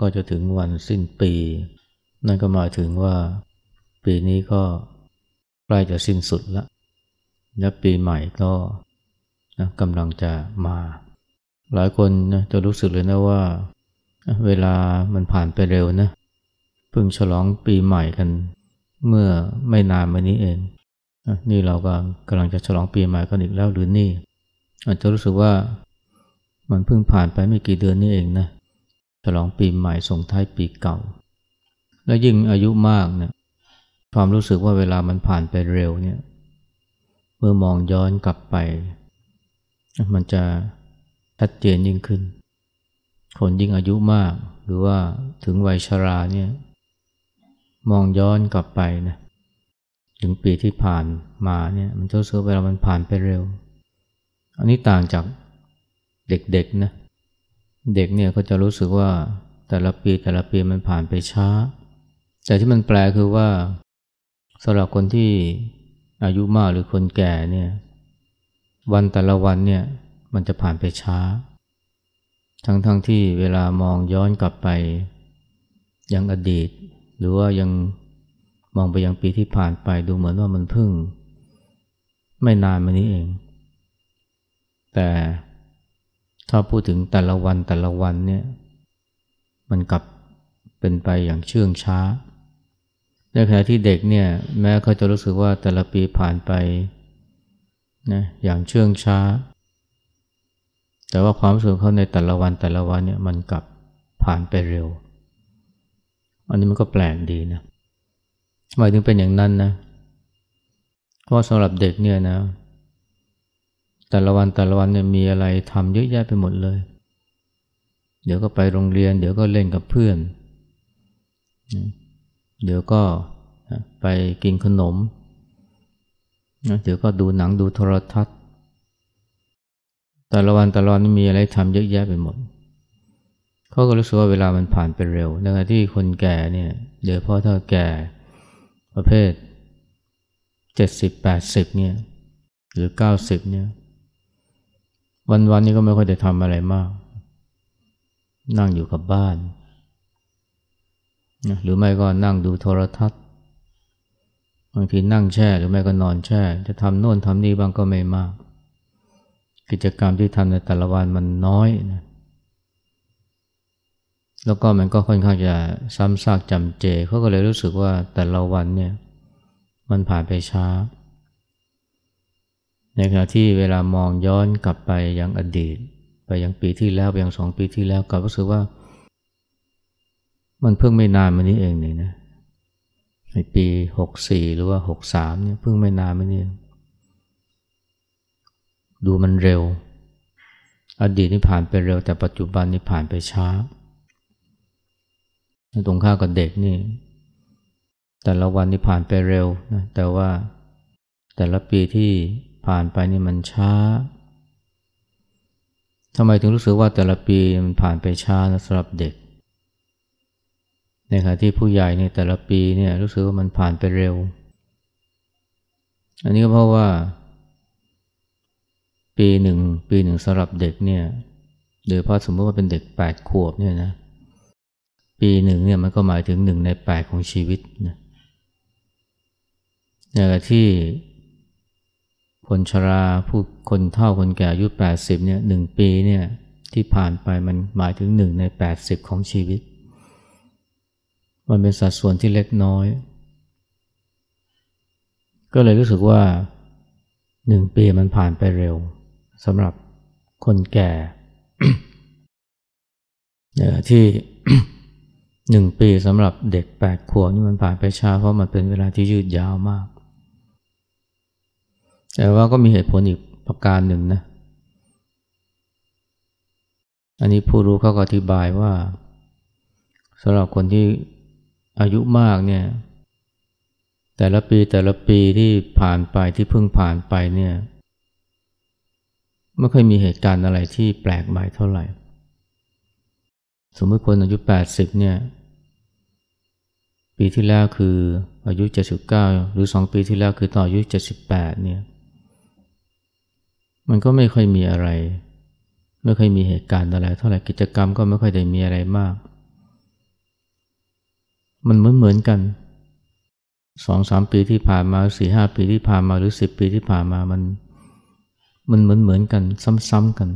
ก็จะถึงวันสิ้นปี นั่นก็หมายถึงว่าปีนี้ก็ใกล้จะสิ้นสุดแล้วและปีใหม่ก็นะกำลังจะมา หลายคนนะจะรู้สึกเลยนะว่า เวลามันผ่านไปเร็วนะเพิ่งฉลองปีใหม่กันเมื่อไม่นานมานี้เอง นี่เราก็กำลังจะฉลองปีใหม่กันอีกแล้วหรือนี่ อาจจะรู้สึกว่ามันเพิ่งผ่านไปไม่กี่เดือนนี่เองนะ ฉลองปีใหม่ส่งท้ายปีเก่า แล้วยิ่งอายุมากเนี่ยความรู้สึกว่าเวลามันผ่านไปเร็วเนี่ยเมื่อมองย้อนกลับไป มันจะชัดเจนยิ่งขึ้น คนยิ่งอายุมาก หรือว่าถึงวัยชราเนี่ยมองย้อนกลับไปนะถึงปีที่ผ่านมาเนี่ยมันจะรู้สึกเวลามันผ่านไปเร็ว อันนี้ต่างจากเด็กๆนะ เด็กเนี่ยก็จะรู้สึกว่าแต่ละปีแต่ละปีมันผ่านไปช้า แต่ที่มันแปลคือว่าสำหรับคนที่อายุมากหรือคนแก่เนี่ย วันแต่ละวันเนี่ยมันจะผ่านไปช้า ทั้งๆทที่เวลามองย้อนกลับไป ยังอดีต หรือว่ายังมองไปยังปีที่ผ่านไปดูเหมือนว่ามันพึ่ง ไม่นานมานี้เอง แต่ ถ้าพูดถึงแต่ละวันแต่ละวันเนี่ยมันกลับเป็นไปอย่างเชื่องช้า ในขณะที่เด็กเนี่ยแม้เขาจะรู้สึกว่าแต่ละปีผ่านไปนะอย่างเชื่องช้า แต่ว่าความรู้สึกเขาในแต่ละวันแต่ละวันเนี่ยมันกลับผ่านไปเร็ว อันนี้มันก็แปลกดีนะทำไมถึงเป็นอย่างนั้นนะเพราะสำหรับเด็กเนี่ยนะ แต่ละวันแต่ละวันเนี่ยมีอะไรทำเยอะแยะไปหมดเลย เดี๋ยวก็ไปโรงเรียน เดี๋ยวก็เล่นกับเพื่อน เดี๋ยวก็ไปกินขนม เดี๋ยวก็ดูหนังดูโทรทัศน์ แต่ละวันแต่ละวันมีอะไรทำเยอะแยะไปหมด เขาก็รู้สึกว่าเวลามันผ่านไปเร็วในขณะที่คนแก่เนี่ยเดี๋ยวพอถ้าแก่ประเภทเจ็ดสิบแปดสิบเนี่ยหรือเก้าสิบเนี่ย วันวันนี้ก็ไม่ค่อยได้ทำอะไรมาก นั่งอยู่กับบ้านหรือไม่ก็นั่งดูโทรทัศน์บางทีนั่งแช่หรือไม่ก็นอนแช่ จะทำโน่นทำนี่บ้างก็ไม่มาก กิจกรรมที่ทำในแต่ละวันมันน้อยนะแล้วก็มันก็ค่อนข้างจะซ้ำซากจำเจเขาก็เลยรู้สึกว่าแต่ละวันเนี่ย มันผ่านไปช้า ในขณะที่เวลามองย้อนกลับไปยังอดีต ไปยังปีที่แล้วไปยังสองปีที่แล้วกลับรู้สึกว่า มันเพิ่งไม่นานมานี้เองเลยนะในปีหกสี่หรือว่าหกสามเนี่ยเพิ่งไม่นานมานี้ดูมันเร็ว อดีตนี่ผ่านไปเร็ว แต่ปัจจุบันนี่ผ่านไปช้าตรงข้ากับเด็กนี่ แต่ละวันนี่ผ่านไปเร็วนะแต่ว่าแต่ละปีที่ ผ่านไปนี่มันช้าทำไมถึงรู้สึกว่าแต่ละปีมันผ่านไปช้านะสำหรับเด็ก ในขณะที่ผู้ใหญ่เนี่ยแต่ละปีเนี่ยรู้สึกว่ามันผ่านไปเร็ว อันนี้ก็เพราะว่า ปีหนึ่งปีหนึ่งสำหรับเด็กเนี่ยโดยเพราะสมมติว่าเป็นเด็กแปดขวบเนี่ยนะปีหนึ่งเนี่ยมันก็หมายถึงหนึ่งในแปดของชีวิตนะอย่างที่ คนชราผู้คนเฒ่าคนแก่อายุ 80เนี่ยหนึ่งปีเนี่ยที่ผ่านไปมันหมายถึงหนึ่งใน 80 ของชีวิต มันเป็นสัดส่วนที่เล็กน้อย ก็เลยรู้สึกว่าหนึ่งปีมันผ่านไปเร็วสำหรับคนแก่ที่หนึ่งปีสำหรับเด็กแปดขวบนี่มันผ่านไปช้าเพราะมันเป็นเวลาที่ยืดยาวมาก แต่ว่าก็มีเหตุผลอีกประการหนึ่งนะ อันนี้ผู้รู้เขาก็อธิบายว่าสำหรับคนที่อายุมากเนี่ย แต่ละปีแต่ละปีที่ผ่านไปที่เพิ่งผ่านไปเนี่ยไม่ค่อยมีเหตุการณ์อะไรที่แปลกใหม่เท่าไหร่ สมมติคนอายุ 80 เนี่ย ปีที่แล้วคืออายุ 79 หรือ 2 ปีที่แล้วคือต่ออายุ 78 เนี่ย มันก็ไม่ค่อยมีอะไร ไม่ค่อยมีเหตุการณ์อะไร เท่าไหร่กิจกรรมก็ไม่ค่อยได้มีอะไรมาก มันเหมือนเหมือนกันสองสามปีที่ผ่านมาสี่ห้าปีที่ผ่านมาหรือสิบปีที่ผ่านมามัน มันเหมือนเหมือนกัน ซ้ำๆกัน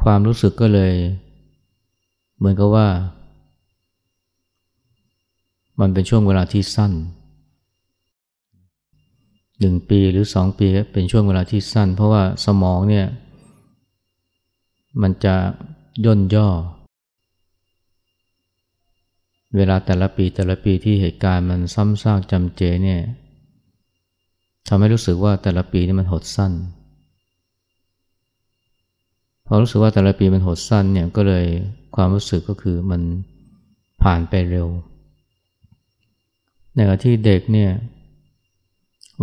ความรู้สึกก็เลย เหมือนกับว่า มันเป็นช่วงเวลาที่สั้น หนึ่งปีหรือสองปีเป็นช่วงเวลาที่สั้น เพราะว่าสมองเนี่ย มันจะย่นย่อ เวลาแต่ละปีแต่ละปีที่เหตุการณ์มันซ้ำซากจำเจเนี่ยทำให้รู้สึกว่าแต่ละปีนี่มันหดสั้น พอรู้สึกว่าแต่ละปีมันหดสั้นเนี่ยก็เลยความรู้สึกก็คือมันผ่านไปเร็วในขณะที่เด็กเนี่ย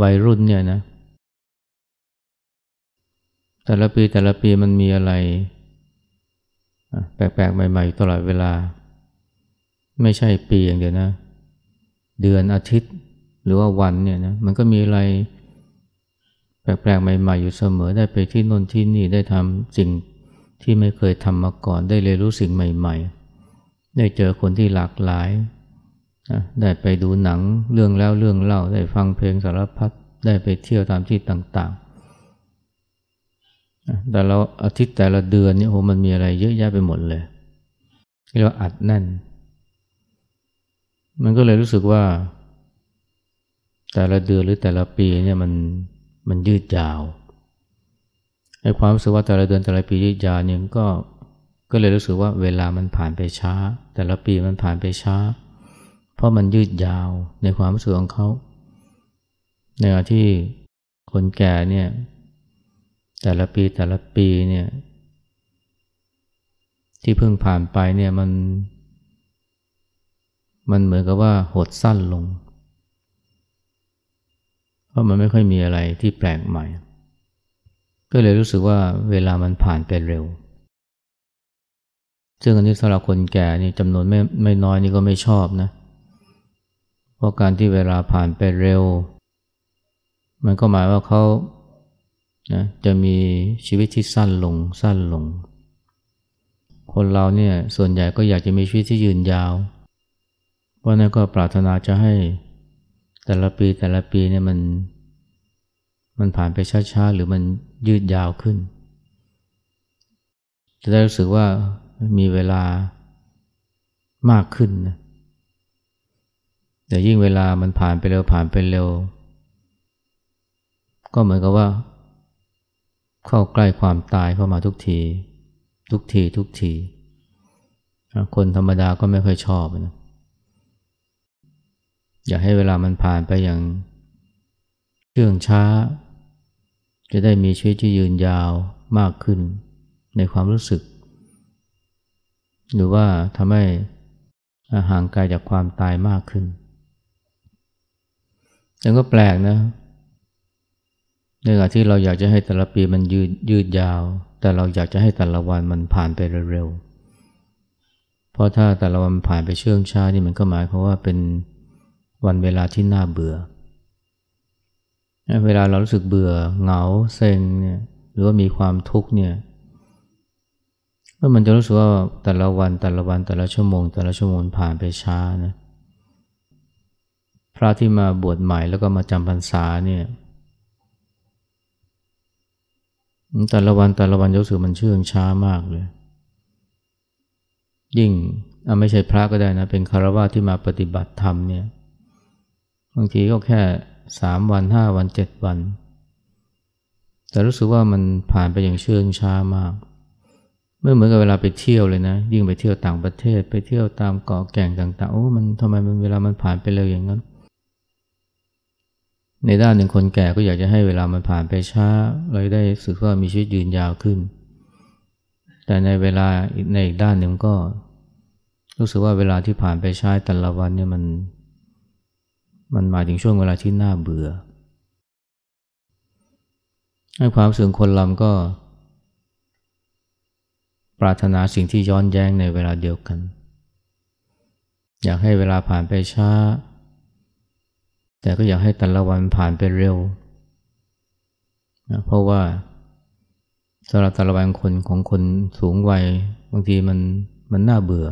วัยรุ่นเนี่ยนะ แต่ละปีแต่ละปีมันมีอะไร แปลกๆ ใหม่ๆตลอดเวลา ไม่ใช่ปีอย่างเดียวนะ เดือนอาทิตย์หรือว่าวันเนี่ยนะมันก็มีอะไร แปลกๆ ใหม่ๆ อยู่เสมอได้ไปที่นนที่นี่ได้ทำสิ่งที่ไม่เคยทำมาก่อนได้เรียนรู้สิ่งใหม่ ๆ ได้เจอคนที่หลากหลาย ได้ไปดูหนังเรื่องแล้วเรื่องเล่า ได้ฟังเพลงสารพัดได้ไปเที่ยวตามที่ต่างๆ แต่เราอาทิตย์แต่ละเดือนนี่โอ้มันมีอะไรเยอะแยะไปหมดเลยที่เราอัดแน่น มันก็เลยรู้สึกว่า แต่ละเดือนหรือแต่ละปีเนี่ยมันมันยืดยาวไอ้ความรู้สึกว่าแต่ละเดือนแต่ละปียืดยาวเนี่ยก็ก็เลยรู้สึกว่าเวลามันผ่านไปช้า แต่ละปีมันผ่านไปช้า เพราะมันยืดยาวในความรู้สึกของเขา ในขณะที่คนแก่เนี่ยแต่ละปีแต่ละปีเนี่ยที่เพิ่งผ่านไปเนี่ยมัน มันเหมือนกับว่าหดสั้นลง เพราะมันไม่ค่อยมีอะไรที่แปลกใหม่ ก็เลยรู้สึกว่าเวลามันผ่านไปเร็ว ซึ่งอันนี้สำหรับคนแก่นี่จำนวนไม่ไม่น้อยนี่ก็ไม่ชอบนะเพราะการที่เวลาผ่านไปเร็ว มันก็หมายว่าเขานะจะมีชีวิตที่สั้นลงสั้นลง คนเราเนี่ยส่วนใหญ่ก็อยากจะมีชีวิตที่ยืนยาวเพราะนั้นก็ปรารถนาจะให้แต่ละปีแต่ละปีเนี่ยมันมันผ่านไปช้าๆ หรือมันยืดยาวขึ้น จะได้รู้สึกว่ามีเวลามากขึ้นนะ แต่ยิ่งเวลามันผ่านไปเร็วผ่านไปเร็ว ก็เหมือนกับว่า เข้าใกล้ความตายเข้ามาทุกที ทุกทีทุกที คนธรรมดาก็ไม่ค่อยชอบนะอยากให้เวลามันผ่านไปอย่างเชื่องช้า จะได้มีชีวิตที่ยืนยาวมากขึ้นในความรู้สึก หรือว่าทำให้ห่างไกลจากความตายมากขึ้น แต่ก็แปลกนะในขณะที่เราอยากจะให้แต่ละปีมันยืดยืดยาว แต่เราอยากจะให้แต่ละวันมันผ่านไปเร็วๆ เพราะถ้าแต่ละวันผ่านไปเชื่องช้านี่มันก็หมายความว่าเป็นวันเวลาที่น่าเบื่อ เวลาเรารู้สึกเบื่อเหงาเซ็งเนี่ยหรือว่ามีความทุกข์เนี่ยเมื่อมันจะรู้สึกว่าแต่ละวันแต่ละวันแต่ละชั่วโมง แต่ละชั่วโมงผ่านไปช้านะ พระที่มาบวชใหม่แล้วก็มาจำพรรษาเนี่ยแต่ละวันแต่ละวันรู้สึกมันเชื่องช้ามากเลย ยิ่งไม่ใช่พระก็ได้นะ เป็นคารวะที่มาปฏิบัติธรรมเนี่ยบางทีก็แค่สามวันห้าวันเจ็ดวัน แต่รู้สึกว่ามันผ่านไปอย่างเชื่องช้ามาก ไม่เหมือนกับเวลาไปเที่ยวเลยนะ ยิ่งไปเที่ยวต่างประเทศไปเที่ยวตามเกาะแก่งต่างๆโอ้มันทำไมมันเวลามันผ่านไปเร็วอย่างนั้น ในด้านหนึ่งคนแก่ก็อยากจะให้เวลามันผ่านไปช้าเราได้สึกว่ามีชีวิตยืนยาวขึ้น แต่ในเวลาในอีกด้านหนึ่งก็ รู้สึกว่าเวลาที่ผ่านไปช้าแต่ละวันเนี่ยมัน มันหมายถึงช่วงเวลาที่น่าเบื่อให้ความสึงคนลำก็ ปรารถนาสิ่งที่ย้อนแย้งในเวลาเดียวกัน อยากให้เวลาผ่านไปช้า แต่ก็อยากให้แต่ละวันผ่านไปเร็วนะเพราะว่าสำหรับแต่ละวันคนของคนสูงวัยบางทีมันมันน่าเบื่อ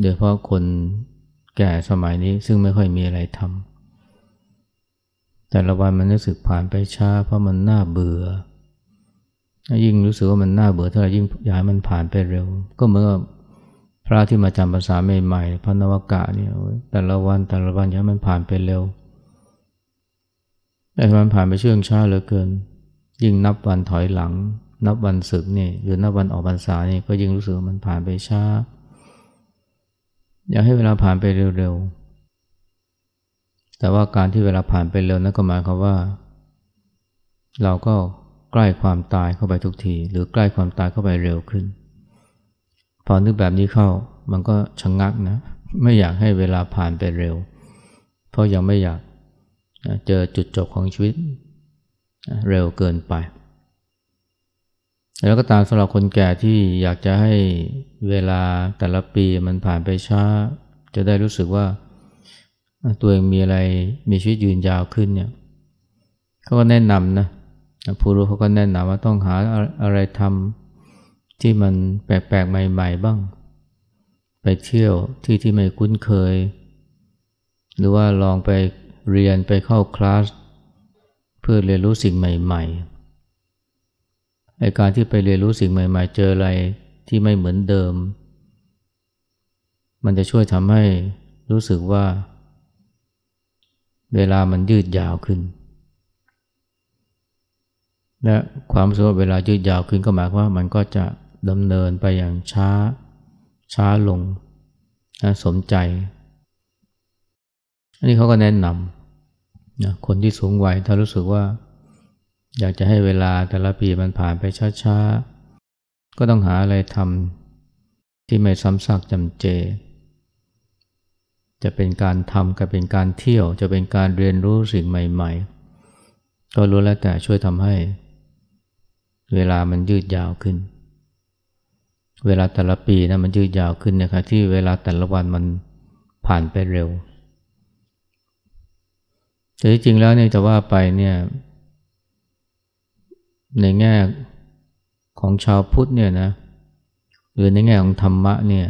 โดยเฉพาะคนแก่สมัยนี้ซึ่งไม่ค่อยมีอะไรทำแต่ละวันมันรู้สึกผ่านไปช้า เพราะมันน่าเบื่อยิ่งรู้สึกว่ามันน่าเบื่อเท่าไหร่ยิ่งอยากให้มันผ่านไปเร็ว ก็เหมือนกับ ระที่มาจำภาษาใหม่ๆพระนวกะเนี่ยแต่ละวันแต่ละวันอยากให้มันผ่านไปเร็วแต่มันผ่านไปเชื่องช้าเหลือเกิน ยิ่งนับวันถอยหลัง นับวันศึกเนี่ยหรือนับวันออกพรรษาเนี่ยก็ยิ่งรู้สึกมันผ่านไปช้า อยากให้เวลาผ่านไปเร็วๆแต่ว่าการที่เวลาผ่านไปเร็วนั่นก็หมายความว่า เราก็ใกล้ความตายเข้าไปทุกที หรือใกล้ความตายเข้าไปเร็วขึ้น อนึกแบบนี้เข้า มันก็ชะงงักนะ ไม่อยากให้เวลาผ่านไปเร็ว เพราะยังไม่อยากเจอจุดจบของชีวิตเร็วเกินไป แล้วก็ตามสำหรับคนแก่ที่อยากจะให้เวลาแต่ละปีมันผ่านไปช้า จะได้รู้สึกว่าตัวเองมีอะไรมีชีวิตยืนยาวขึ้นเนี่ยเขาก็แนะนำนะผู้รู้เขาก็แนะนำว่าต้องหาอะไรทำ ที่มันแปลกๆใหม่ ๆ บ้าง ไปเที่ยวที่ที่ไม่คุ้นเคย หรือว่าลองไปเรียนไปเข้าคลาสเพื่อเรียนรู้สิ่งใหม่ๆไอการที่ไปเรียนรู้สิ่งใหม่ ๆ เจออะไรที่ไม่เหมือนเดิม มันจะช่วยทำให้รู้สึกว่า เวลามันยืดยาวขึ้น และความรู้สึกว่าเวลายืดยาวขึ้นก็หมายความว่ามันก็จะ ดำเนินไปอย่างช้า ช้าลงนะสมใจ อันนี้เขาก็แนะนำนะคนที่สูงวัยถ้ารู้สึกว่า อยากจะให้เวลาแต่ละปีมันผ่านไปช้าๆ ก็ต้องหาอะไรทำที่ไม่ซ้ำซากจำเจ จะเป็นการทำก็เป็นการเที่ยว จะเป็นการเรียนรู้สิ่งใหม่ ๆ ก็รู้แล้วแต่ช่วยทำให้เวลามันยืดยาวขึ้น เวลาแต่ละปีนะมันยืดยาวขึ้นนะครับที่เวลาแต่ละวันมันผ่านไปเร็ว แต่จริงแล้วเนี่ยจะว่าไปเนี่ยในแง่ของชาวพุทธเนี่ยนะหรือในแง่ของธรรมะเนี่ย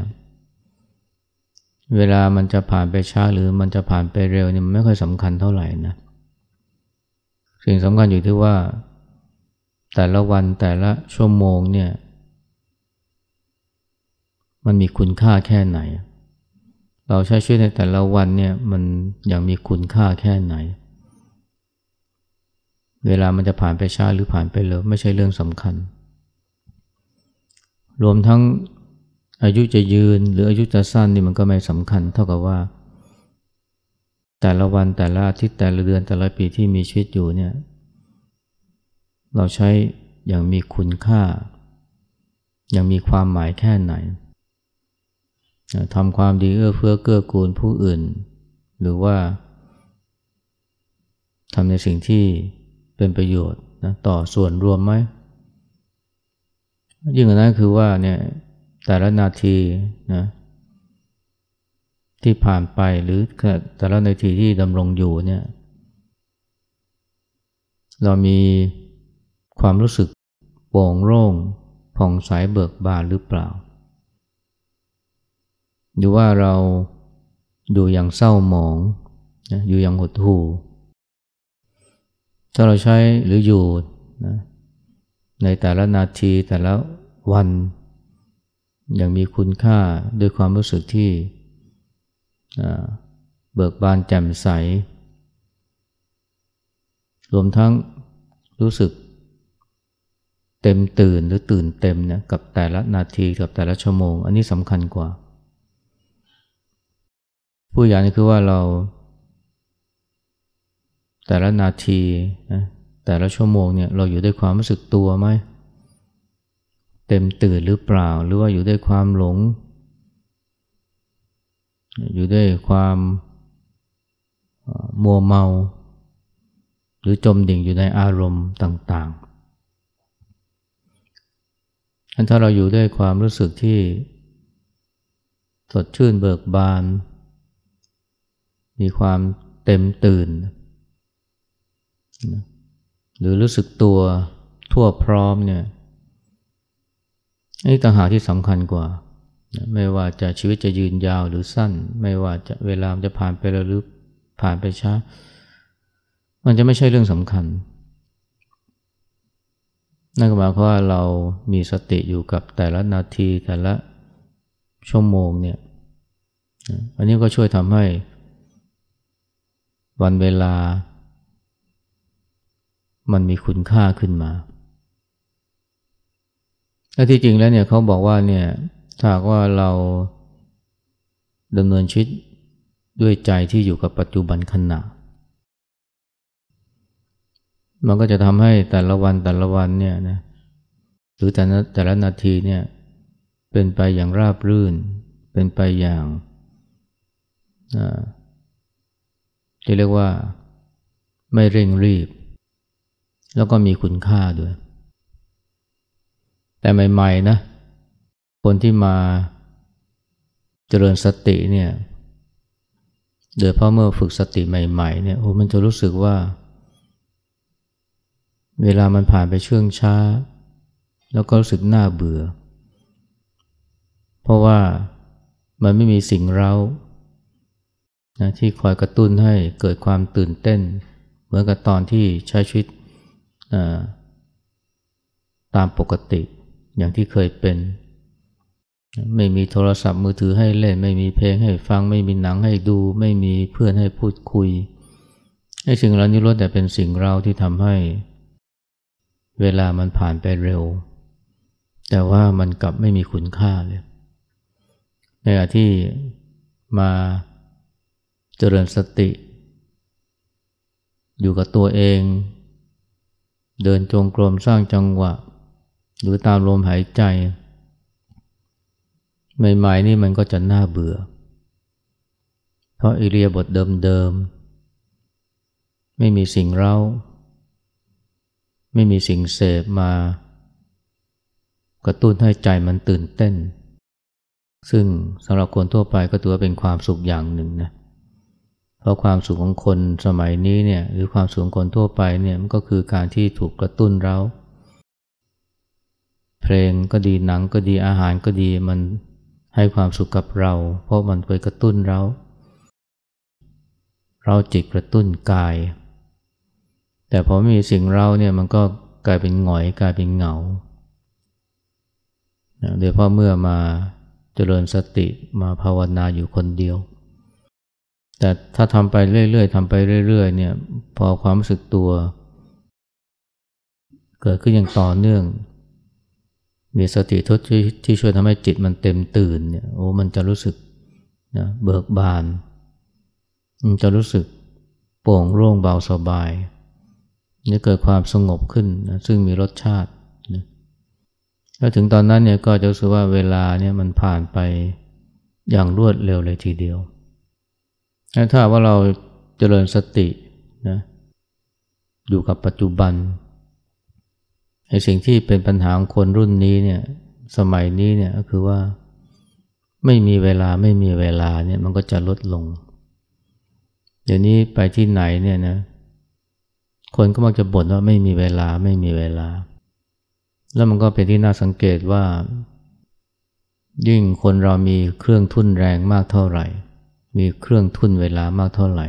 เวลามันจะผ่านไปช้าหรือมันจะผ่านไปเร็วเนี่ยมันไม่ค่อยสำคัญเท่าไหร่นะสิ่งสำคัญอยู่ที่ว่า แต่ละวันแต่ละชั่วโมงเนี่ย มันมีคุณค่าแค่ไหน เราใช้ชีวิตในแต่ละวันเนี่ยมันยังมีคุณค่าแค่ไหน เวลามันจะผ่านไปช้าหรือผ่านไปเร็วไม่ใช่เรื่องสำคัญ รวมทั้งอายุจะยืนหรืออายุจะสั้นนี่มันก็ไม่สำคัญ เท่ากับว่า แต่ละวันแต่ละอาทิตย์แต่ละเดือนแต่ละปีที่มีชีวิตอยู่เนี่ยเราใช้อย่างมีคุณค่า อย่างมีความหมายแค่ไหน ทำความดีเอื้อเฟื้อเกื้อกูลผู้อื่น หรือว่าทำในสิ่งที่เป็นประโยชน์นะต่อส่วนรวมไหมยิ่งกว่านั้นคือว่าเนี่ยแต่ละนาทีนะที่ผ่านไปหรือแต่ละนาทีที่ดำรงอยู่เนี่ยเรามีความรู้สึกโปร่งโล่งผ่องใสเบิกบานหรือเปล่า หรือว่าเราดูอย่างเศร้าหมองนะอยู่อย่างหดหู่ ถ้าเราใช้หรืออยู่นะในแต่ละนาทีแต่ละวัน อย่างมีคุณค่าด้วยความรู้สึกที่เบิกบานแจ่มใส รวมทั้งรู้สึกเต็มตื่นหรือตื่นเต็มเนี่ยกับแต่ละนาทีกับแต่ละชั่วโมง อันนี้สำคัญกว่า ผู้อย่างนี้คือว่าเรา แต่ละนาทีนะแต่ละชั่วโมงเนี่ยเราอยู่ด้วยความรู้สึกตัวไหมเต็มตื่นหรือเปล่า หรือว่าอยู่ด้วยความหลง อยู่ด้วยความมัวเมา หรือจมดิ่งอยู่ในอารมณ์ต่างๆันถ้าเราอยู่ด้วยความรู้สึกที่สดชื่นเบิกบาน มีความเต็มตื่น หรือรู้สึกตัวทั่วพร้อมเนี่ยนี่ต่างหากที่สำคัญกว่า ไม่ว่าจะชีวิตจะยืนยาวหรือสั้น ไม่ว่าจะเวลาจะผ่านไปเร็วหรือผ่านไปช้า มันจะไม่ใช่เรื่องสำคัญ นั่นก็หมายความว่าเรามีสติอยู่กับแต่ละนาทีแต่ละชั่วโมงเนี่ย อันนี้ก็ช่วยทำให้ วันเวลา มันมีคุณค่าขึ้นมาและที่จริงแล้วเนี่ยเขาบอกว่าเนี่ยถ้าว่าเราดำเนินชีวิตด้วยใจที่อยู่กับปัจจุบันขณะ มันก็จะทำให้แต่ละวันแต่ละวันเนี่ยนะหรือแต่ละแต่ละนาทีเนี่ยเป็นไปอย่างราบรื่น เป็นไปอย่าง ที่เรียกว่าไม่เร่งรีบ แล้วก็มีคุณค่าด้วย แต่ใหม่ๆนะ คนที่มาเจริญสติเนี่ยโดยเพราะเมื่อฝึกสติใหม่ๆเนี่ยโอ้มันจะรู้สึกว่า เวลามันผ่านไปเชื่องช้า แล้วก็รู้สึกน่าเบื่อ เพราะว่ามันไม่มีสิ่งเร้า นะที่คอยกระตุ้นให้เกิดความตื่นเต้น เหมือนกับตอนที่ใช้ชีวิตตามปกติอย่างที่เคยเป็น ไม่มีโทรศัพท์มือถือให้เล่น ไม่มีเพลงให้ฟัง ไม่มีหนังให้ดู ไม่มีเพื่อนให้พูดคุยไอ้สิ่งเหล่านี้ล้วนแต่เป็นสิ่งเราที่ทำให้ เวลามันผ่านไปเร็ว แต่ว่ามันกลับไม่มีคุณค่าเลยในขณะที่มา เจริญสติ อยู่กับตัวเอง เดินจงกรมสร้างจังหวะ หรือตามลมหายใจ ใหม่ๆนี่มันก็จะน่าเบื่อ เพราะอิเลียบทเดิมๆ ไม่มีสิ่งเร้า ไม่มีสิ่งเสพมากระตุ้นให้ใจมันตื่นเต้น ซึ่งสำหรับคนทั่วไปก็ถือว่าเป็นความสุขอย่างหนึ่งนะ เพราะความสุขของคนสมัยนี้เนี่ยหรือความสุขของคนทั่วไปเนี่ยมันก็คือการที่ถูกกระตุ้นเราเพลงก็ดีหนังก็ดีอาหารก็ดีมันให้ความสุขกับเรา เพราะมันไปกระตุ้นเรา เราจิตกระตุ้นกาย แต่พอม่มีสิ่งเราเนี่ยมันก็กลายเป็นหงอยกลายเป็นเหงาโดยเพราะเมื่อมาเจริญสติมาภาวนาอยู่คนเดียว แต่ถ้าทำไปเรื่อยๆทำไปเรื่อยๆเนี่ยพอความรู้สึกตัว เกิดขึ้นอย่างต่อเนื่อง มีสติทดที่ที่ช่วยทำให้จิตมันเต็มตื่นเนี่ยโอ้มันจะรู้สึกนะเบิกบาน มันจะรู้สึกโปร่งโล่งเบาสบายนี่เกิดความสงบขึ้นนะซึ่งมีรสชาตินะแล้วถึงตอนนั้นเนี่ยก็จะรู้สึกว่าเวลาเนี่ยมันผ่านไปอย่างรวดเร็วเลยทีเดียว ถ้าว่าเราเจริญสตินะอยู่กับปัจจุบันไอ้สิ่งที่เป็นปัญหาของคนรุ่นนี้เนี่ยสมัยนี้เนี่ยก็คือว่าไม่มีเวลาไม่มีเวลาเนี่ยมันก็จะลดลง เดี๋ยวนี้ไปที่ไหนเนี่ยนะคนก็มักจะบ่นว่าไม่มีเวลาไม่มีเวลา แล้วมันก็เป็นที่น่าสังเกตว่า ยิ่งคนเรามีเครื่องทุ่นแรงมากเท่าไหร่ มีเครื่องทุ่นเวลามากเท่าไหร่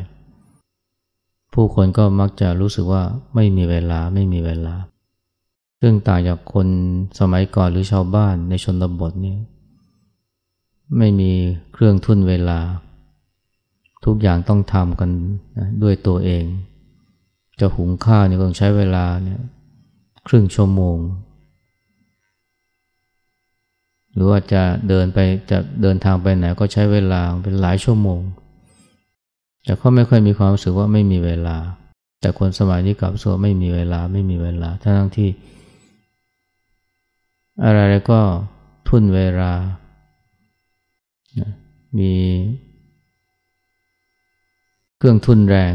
ผู้คนก็มักจะรู้สึกว่าไม่มีเวลาไม่มีเวลา ซึ่งต่างจากคนสมัยก่อนหรือชาวบ้านในชนบทนี่ไม่มีเครื่องทุ่นเวลา ทุกอย่างต้องทำกันนะด้วยตัวเอง จะหุงข้าวเนี่ยต้องใช้เวลาเนี่ยครึ่งชั่วโมง หรือว่าจะเดินไปจะเดินทางไปไหนก็ใช้เวลาเป็นหลายชั่วโมง แต่เขาไม่ค่อยมีความรู้สึกว่าไม่มีเวลา แต่คนสมัยนี้กลับโซไม่มีเวลาไม่มีเวลาทั้งที่ อะไรก็ทุ่นเวลา มีเครื่องทุ่นแรง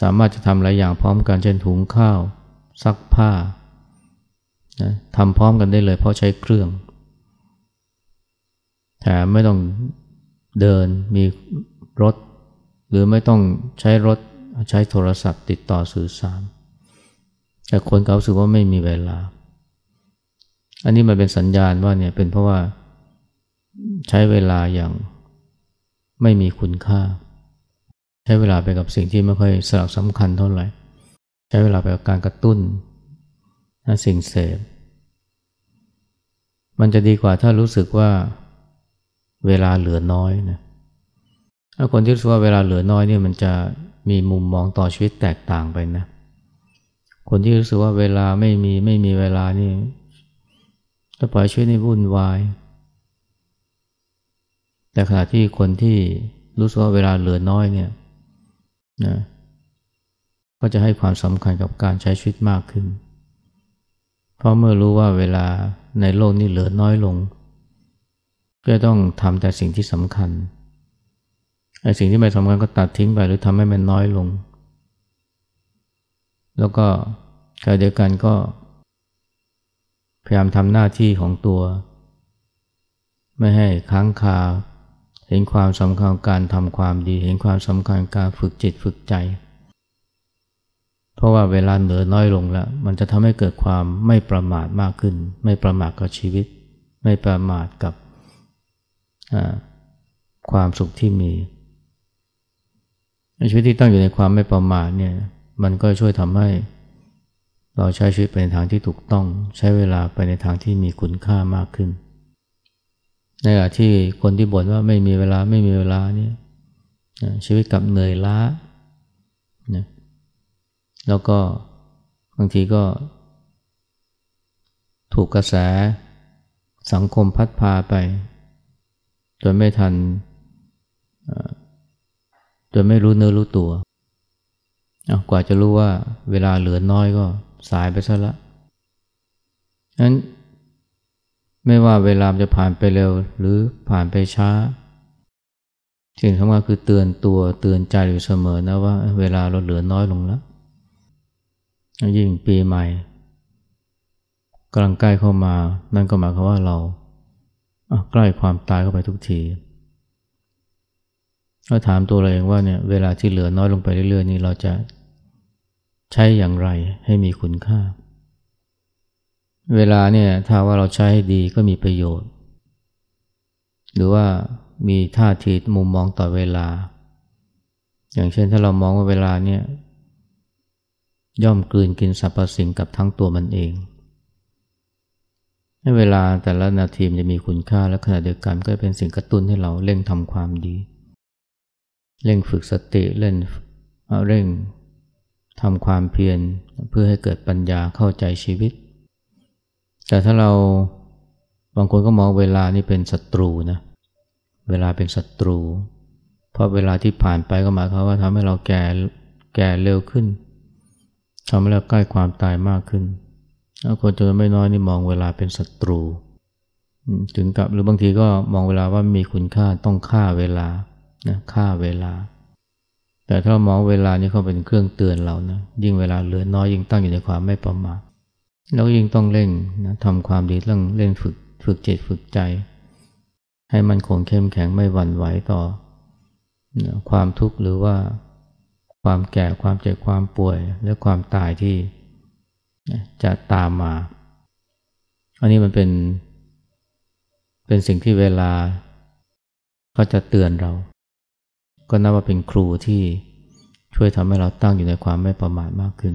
สามารถจะทำหลายอย่างพร้อมกันเช่นถุงข้าว ซักผ้าทำพร้อมกันได้เลยเพราะใช้เครื่อง ไม่ต้องเดินมีรถ หรือไม่ต้องใช้รถใช้โทรศัพท์ติดต่อสื่อสาร แต่คนเขาสึกว่าไม่มีเวลา อันนี้มันเป็นสัญญาณว่าเนี่ยเป็นเพราะว่าใช้เวลาอย่างไม่มีคุณค่า ใช้เวลาไปกับสิ่งที่ไม่ค่อยสลักสำคัญเท่าไหร่ ใช้เวลาไปกับการกระตุ้นสิ่งเสพมันจะดีกว่าถ้ารู้สึกว่า เวลาเหลือน้อยนะถ้าคนที่รู้สึกว่าเวลาเหลือน้อยเนี่ยมันจะมีมุมมองต่อชีวิตแตกต่างไปนะคนที่รู้สึกว่าเวลาไม่มีไม่มีเวลานี่จะปล่อยชีวิตในวุ่นวาย แต่ขณะที่คนที่รู้สึกว่าเวลาเหลือน้อยเนี่ยนะก็จะให้ความสำคัญกับการใช้ชีวิตมากขึ้น เพราะเมื่อรู้ว่าเวลาในโลกนี้เหลือน้อยลง ก็ต้องทำแต่สิ่งที่สำคัญไอ้สิ่งที่ไม่สำคัญก็ตัดทิ้งไปหรือทำให้มันน้อยลง แล้วก็ขณะเดียวกันก็ พยายามทำหน้าที่ของตัว ไม่ให้ค้างคา เห็นความสำคัญการทำความดี เห็นความสำคัญการฝึกจิตฝึกใจ เพราะว่าเวลาเหลือน้อยลงแล้ว มันจะทำให้เกิดความไม่ประมาทมากขึ้น ไม่ประมาทกับชีวิต ไม่ประมาทกับ ความสุขที่มีชีวิตที่ตั้งอยู่ในความไม่ประมาทเนี่ยมันก็ช่วยทำให้ เราใช้ชีวิตไปในทางที่ถูกต้อง ใช้เวลาไปในทางที่มีคุณค่ามากขึ้น ในขณะที่คนที่บ่นว่าไม่มีเวลาไม่มีเวลาเนี่ยชีวิตกับเหนื่อยล้านะแล้วก็บางทีก็ ถูกกระแสสังคมพัดพาไป จนไม่ทันจนไม่รู้เนื้อรู้ตัว กว่าจะรู้ว่าเวลาเหลือน้อยก็สายไปซะละนั้นไม่ว่าเวลาจะผ่านไปเร็วหรือผ่านไปช้า สิ่งสำคัญคือเตือนตัวเตือนใจอยู่เสมอนะว่า เวลาเราเหลือน้อยลงแล้ว ยิ่งปีใหม่กำลังใกล้เข้ามา นั่นก็หมายความว่าเรา ใกล้ความตายเข้าไปทุกทีก็ถามตัวเราเองว่าเนี่ยเวลาที่เหลือน้อยลงไปเรื่อยๆ นี้เราจะใช้อย่างไรให้มีคุณค่า เวลาเนี่ยถ้าว่าเราใช้ให้ดีก็มีประโยชน์ หรือว่ามีท่าทีมุมมองต่อเวลา อย่างเช่นถ้าเรามองว่าเวลาเนี่ยย่อมกลืนกินสรรพสิ่งกับทั้งตัวมันเอง เวลาแต่ละนาทีมจะมีคุณค่าและขณะเดียวกันก็เป็นสิ่งกระตุ้นให้เราเร่งทำความดี เร่งฝึกสติเล่นเร่งทำความเพียรเพื่อให้เกิดปัญญาเข้าใจชีวิต แต่ถ้าเราบางคนก็มองเวลานี่เป็นศัตรูนะ เวลาเป็นศัตรู เพราะเวลาที่ผ่านไปก็หมายความว่าทำให้เราแก่แก่เร็วขึ้นทำให้เราใกล้ความตายมากขึ้น คนจำนวนไม่น้อยนี่มองเวลาเป็นศัตรู ถึงกับหรือบางทีก็มองเวลาว่ามีคุณค่าต้องฆ่าเวลานะค่าเวลา แต่ถ้ามองเวลานี้เขาเป็นเครื่องเตือนเรานะยิ่งเวลาเหลือน้อยยิ่งตั้งอยู่ในความไม่ประมาทแล้วยิ่งต้องเร่งนะทำความดีเรื่องเล่นฝึกฝึกจิตฝึกใจ ให้มันคงเข้มแข็งไม่หวั่นไหวต่อนะความทุกข์หรือว่าความแก่ความเจ็บความป่วยและความตายที่ จะตามมา อันนี้มันเป็น เป็นสิ่งที่เวลาเขาจะเตือนเรา ก็นับว่าเป็นครูที่ช่วยทำให้เราตั้งอยู่ในความไม่ประมาทมากขึ้น